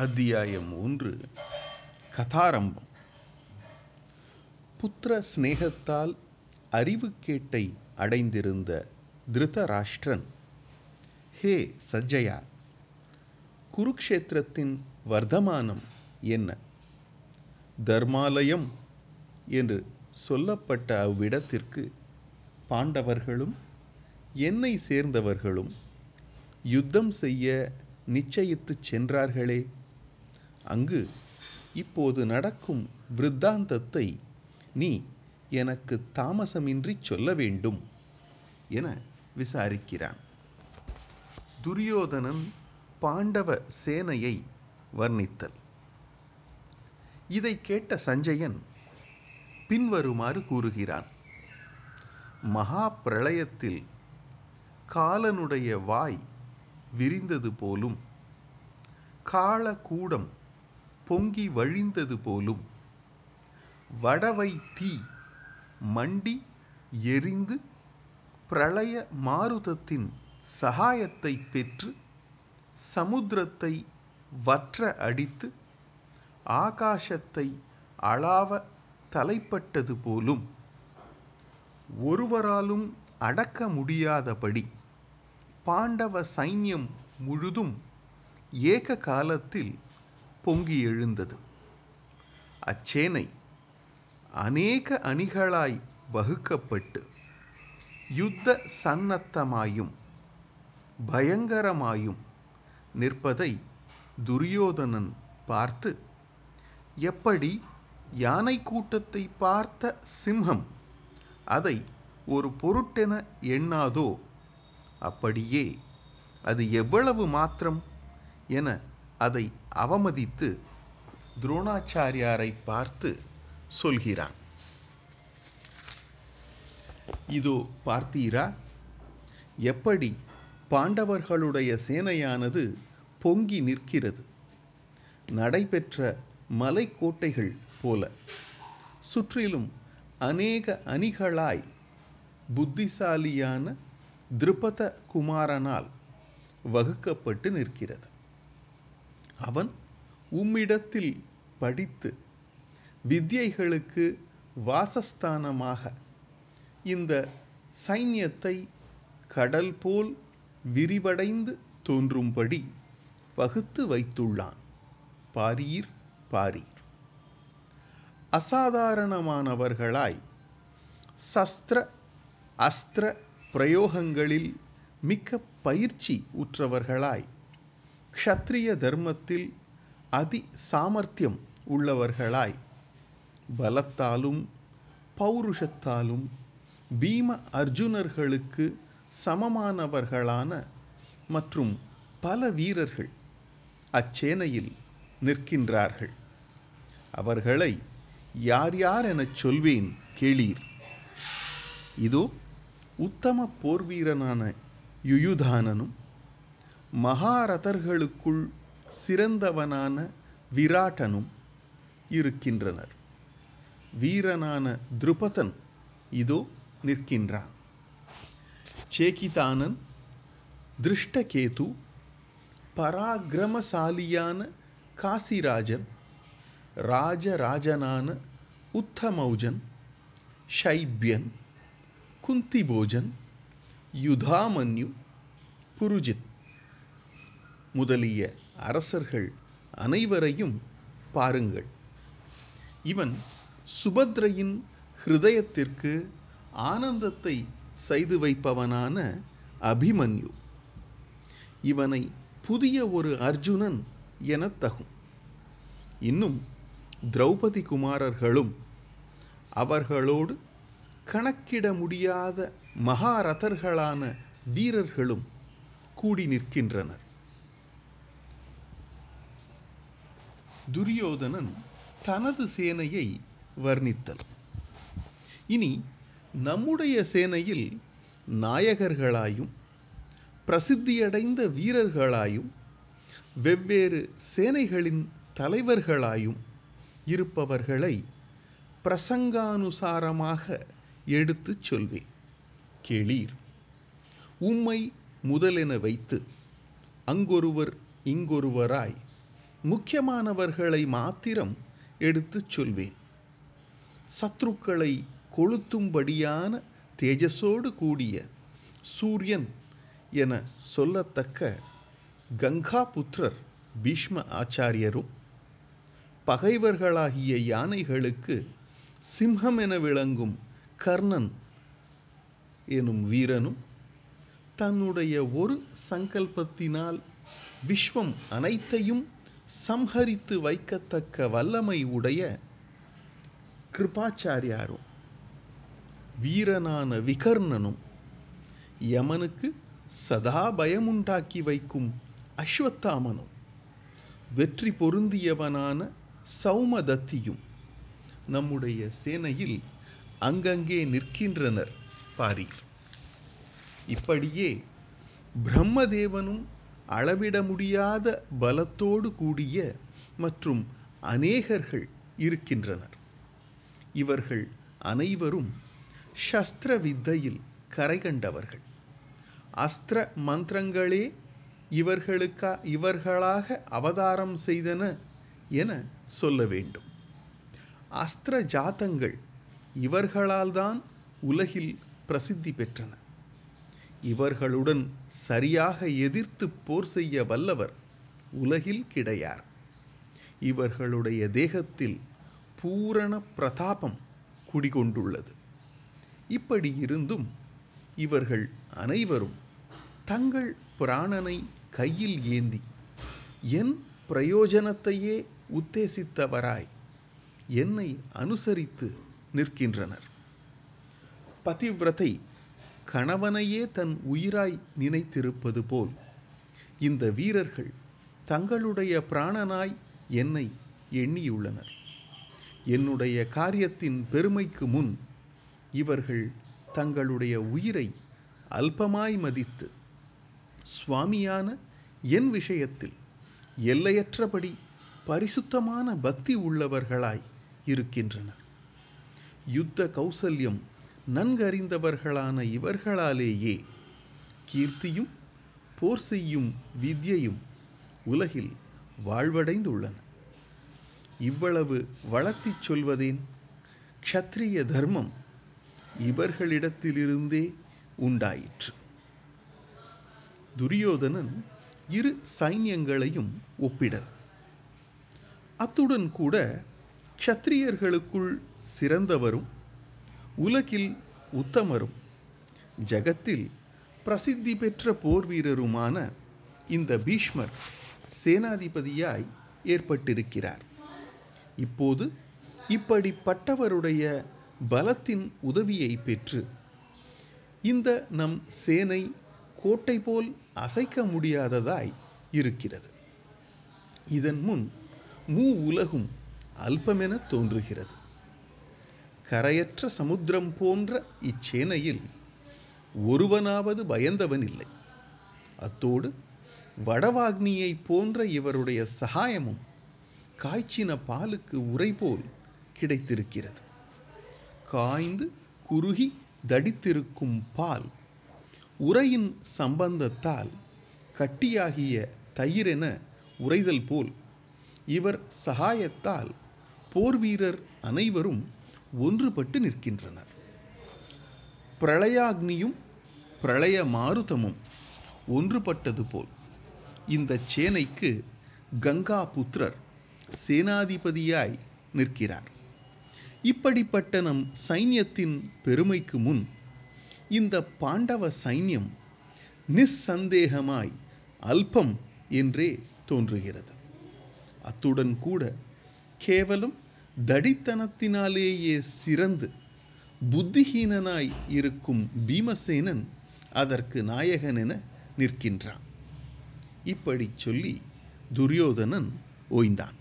அத்தியாயம் ஒன்று. கதாரம்பம். புத்திர சிநேகத்தால் அறிவுக்கேட்டை அடைந்திருந்த திருதராஷ்டிரன் ஹே சஞ்சயா குருக்ஷேத்திரத்தின் வர்த்தமானம் என்ன? தர்மாலயம் என்று சொல்லப்பட்ட அவ்விடத்திற்கு பாண்டவர்களும் என்னை சேர்ந்தவர்களும் யுத்தம் செய்ய நிச்சயித்து சென்றார்களே அங்கு இப்போது நடக்கும் விருத்தாந்தத்தை நீ எனக்கு தாமசமின்றி சொல்ல வேண்டும் என விசாரிக்கிறான். துரியோதனன் பாண்டவ சேனையை வர்ணித்தல். இதை கேட்ட சஞ்சயன் பின்வருமாறு கூறுகிறான். மகா பிரளயத்தில் காலனுடைய வாய் விரிந்தது போலும் காலகூடம் பொங்கி வழிந்தது போலும் வடவை தீ மண்டி எரிந்து பிரளய மாருதத்தின் சகாயத்தை பெற்று சமுத்திரத்தை வற்ற அடித்து ஆகாசத்தை அளாவ தலைப்பட்டது போலும் ஒருவராலும் அடக்க முடியாதபடி பாண்டவ சைன்யம் முழுதும் ஏக காலத்தில் பொங்கி எழுந்தது. அச்சேனை அநேக அணிகளாய் வகுக்கப்பட்டு யுத்த சன்னத்தமாயும் பயங்கரமாயும் நிற்பதை துரியோதனன் பார்த்து எப்படி யானை கூட்டத்தை பார்த்த சிம்ஹம்? அதை ஒரு பொருட்டென எண்ணாதோ? அப்படியே அது எவ்வளவு மாத்திரம்? என அதை அவமதித்து துரோணாச்சாரியாரை பார்த்து சொல்கிறான். இதோ பார்த்தீரா எப்படி பாண்டவர்களுடைய சேனையானது பொங்கி நிற்கிறது. நடைபெற்ற மலைக்கோட்டைகள் போல. சுற்றிலும் அநேக அணிகளாய் புத்திசாலியான திருபத குமாரனால் வகுக்கப்பட்டு நிற்கிறது. அவன் உம்மிடத்தில் படித்து வித்யைகளுக்கு வாசஸ்தானமாக இந்த சைன்யத்தை கடல் போல் விரிவடைந்து தோன்றும்படி வகுத்து வைத்துள்ளான். பாரீர் பாரீர். அசாதாரணமானவர்களாய் சஸ்திர அஸ்திர பிரயோகங்களில் மிக்க பயிற்சி உற்றவர்களாய் க்ஷத்ரிய தர்மத்தில் அதி சாமர்த்தியம் உள்ளவர்களாய் பலத்தாலும் பௌருஷத்தாலும் பீம அர்ஜுனர்களுக்கு சமமானவர்களான மற்றும் பல வீரர்கள் அச்சேனையில் நிற்கின்றார்கள். அவர்களை யார் யார் எனச் சொல்வேன் கேளீர். இதோ உத்தம போர்வீரனான யுயுதானனும் மகாரதர்களுக்குள் சிறந்தவனான விராட்டனும் இருக்கின்றனர். வீரனான திருபதன் இதோ நிற்கின்றான். சேகிதானன் திருஷ்டகேது பராக்கிரமசாலியான காசிராஜன் ராஜராஜனான உத்தமௌஜன் ஷைப்யன் குந்திபோஜன் யுதாமன்யு புருஜித். முதலிய அரசர்கள் அனைவரையும் பாருங்கள். இவன் சுபத்ரையின் ஹிருதயத்திற்கு ஆனந்தத்தை செய்து வைப்பவனான அபிமன்யு. இவனை புதிய ஒரு அர்ஜுனன் எனத் தகும். இன்னும் திரௌபதி குமாரர்களும் அவர்களோடு கணக்கிட முடியாத மகாரதர்களான வீரர்களும் கூடி நிற்கின்றனர். துரியோதனன் தனது சேனையை வர்ணித்தல். இனி நம்முடைய சேனையில் நாயகர்களாயும் பிரசித்தியடைந்த வீரர்களாயும் வெவ்வேறு சேனைகளின் தலைவர்களாயும் இருப்பவர்களை பிரசங்கானுசாரமாக எடுத்துச் சொல்வேன். கேளீர். உம்மை முதலென வைத்து அங்கொருவர் இங்கொருவராய் முக்கியமானவர்களை மாத்திரம் எடுத்துச் சொல்வேன். சத்ருக்களை கொளுத்தும்படியான தேஜஸோடு கூடிய சூரியன் என சொல்லத்தக்க கங்காபுத்திரர் பீஷ்ம ஆச்சாரியரும் பகைவர்களாகிய யானைகளுக்கு சிம்ஹம் என விளங்கும் கர்ணன் எனும் வீரனும் தன்னுடைய ஒரு சங்கல்பத்தினால் விஸ்வம் அனைத்தையும் சம்ஹரித்து வைக்கத்தக்க வல்லமை உடைய கிருபாச்சாரியாரும் வீரனான விகர்ணனும் யமனுக்கு சதா பயமுண்டாக்கி வைக்கும் அஸ்வத்தாமனும் வெற்றி பொருந்தியவனான சௌமதத்தியும் நம்முடைய சேனையில் அங்கங்கே நிற்கின்றனர். பாரி இப்படியே பிரம்மதேவனும் அளவிட முடியாத பலத்தோடு கூடிய மற்றும் அநேகர்கள் இருக்கின்றனர். இவர்கள் அனைவரும் சஸ்திர வித்தையில் கரை கண்டவர்கள். அஸ்திர மந்திரங்களே இவர்களுக்கா இவர்களாக அவதாரம் செய்தன என சொல்ல வேண்டும். அஸ்திர ஜாத்தங்கள் இவர்களால்தான் உலகில் பிரசித்தி பெற்றன. இவர்களுடன் சரியாக எதிர்த்து போர் செய்ய வல்லவர் உலகில் கிடையார். இவர்களுடைய தேகத்தில் பூரண பிரதாபம் குடிகொண்டுள்ளது. இப்படி இருந்தும் இவர்கள் அனைவரும் தங்கள் பிராணனை கையில் ஏந்தி என் பிரயோஜனத்தையே உத்தேசித்தவராய் என்னை அனுசரித்து நிற்கின்றனர். பதிவிரத்தை கணவனையே தன் உயிராய் நினைத்திருப்பது போல். இந்த வீரர்கள் தங்களுடைய பிராணனாய் என்னை எண்ணியுள்ளனர். என்னுடைய காரியத்தின் பெருமைக்கு முன் இவர்கள் தங்களுடைய உயிரை அல்பமாய் மதித்து சுவாமியான என் விஷயத்தில் எல்லையற்றபடி பரிசுத்தமான பக்தி உள்ளவர்களாய் இருக்கின்றனர். யுத்த கௌசல்யம் நன்கறிந்தவர்களான இவர்களாலேயே கீர்த்தியும் போர் செய்யும் வித்யையும் உலகில் வாழ்வடைந்துள்ளன. இவ்வளவு வளர்த்திச் சொல்வதேன் க்ஷத்ரிய தர்மம் இவர்களிடத்திலிருந்தே உண்டாயிற்று. துரியோதனன் இரு சைன்யங்களையும் ஒப்பிடர் அத்துடன் கூட க்ஷத்ரியர்களுக்குள் சிறந்தவரும் உலகில் உத்தமரும் ஜகத்தில் பிரசித்தி பெற்ற போர் வீரருமான இந்த பீஷ்மர் சேனாதிபதியாய் ஏற்பட்டிருக்கிறார். இப்போது இப்படிப்பட்டவருடைய பலத்தின் உதவியை பெற்று இந்த நம் சேனை கோட்டை போல் அசைக்க முடியாததாய் இருக்கிறது. இதன் முன் மூ உலகும் அல்பமென தோன்றுகிறது. கரையற்ற சமுத்திரம் போன்ற இச்சேனையில் ஒருவனாவது பயந்தவன் இல்லை. அத்தோடு வடவாக்னியை போன்ற இவருடைய சகாயமும் காய்ச்சின பாலுக்கு உரை போல் கிடைத்திருக்கிறது. காய்ந்து குறுகி தடித்திருக்கும் பால் உரையின் சம்பந்தத்தால் கட்டியாகிய தயிரென உரைதல் போல் இவர் சகாயத்தால் போர் வீரர் அனைவரும் ஒன்றுபட்டு நிற்கின்றனர். பிரளயாக்னியும் பிரளய மாருதமும் ஒன்றுபட்டது போல். இந்த சேனைக்கு கங்கா புத்திரர் சேனாதிபதியாய் நிற்கிறார். இப்படிப்பட்ட நம் சைன்யத்தின் பெருமைக்கு முன் இந்த பாண்டவ சைன்யம் நிஸ்சந்தேகமாய் அல்பம் என்றே தோன்றுகிறது. அத்துடன் கூட கேவலம் தடித்தனத்தினாலேயே சிறந்து புத்திஹீனனாய் இருக்கும் பீமசேனன் அதற்கு நாயகன் என நிற்கின்றான். இப்படி சொல்லி துரியோதனன் ஓய்ந்தான்.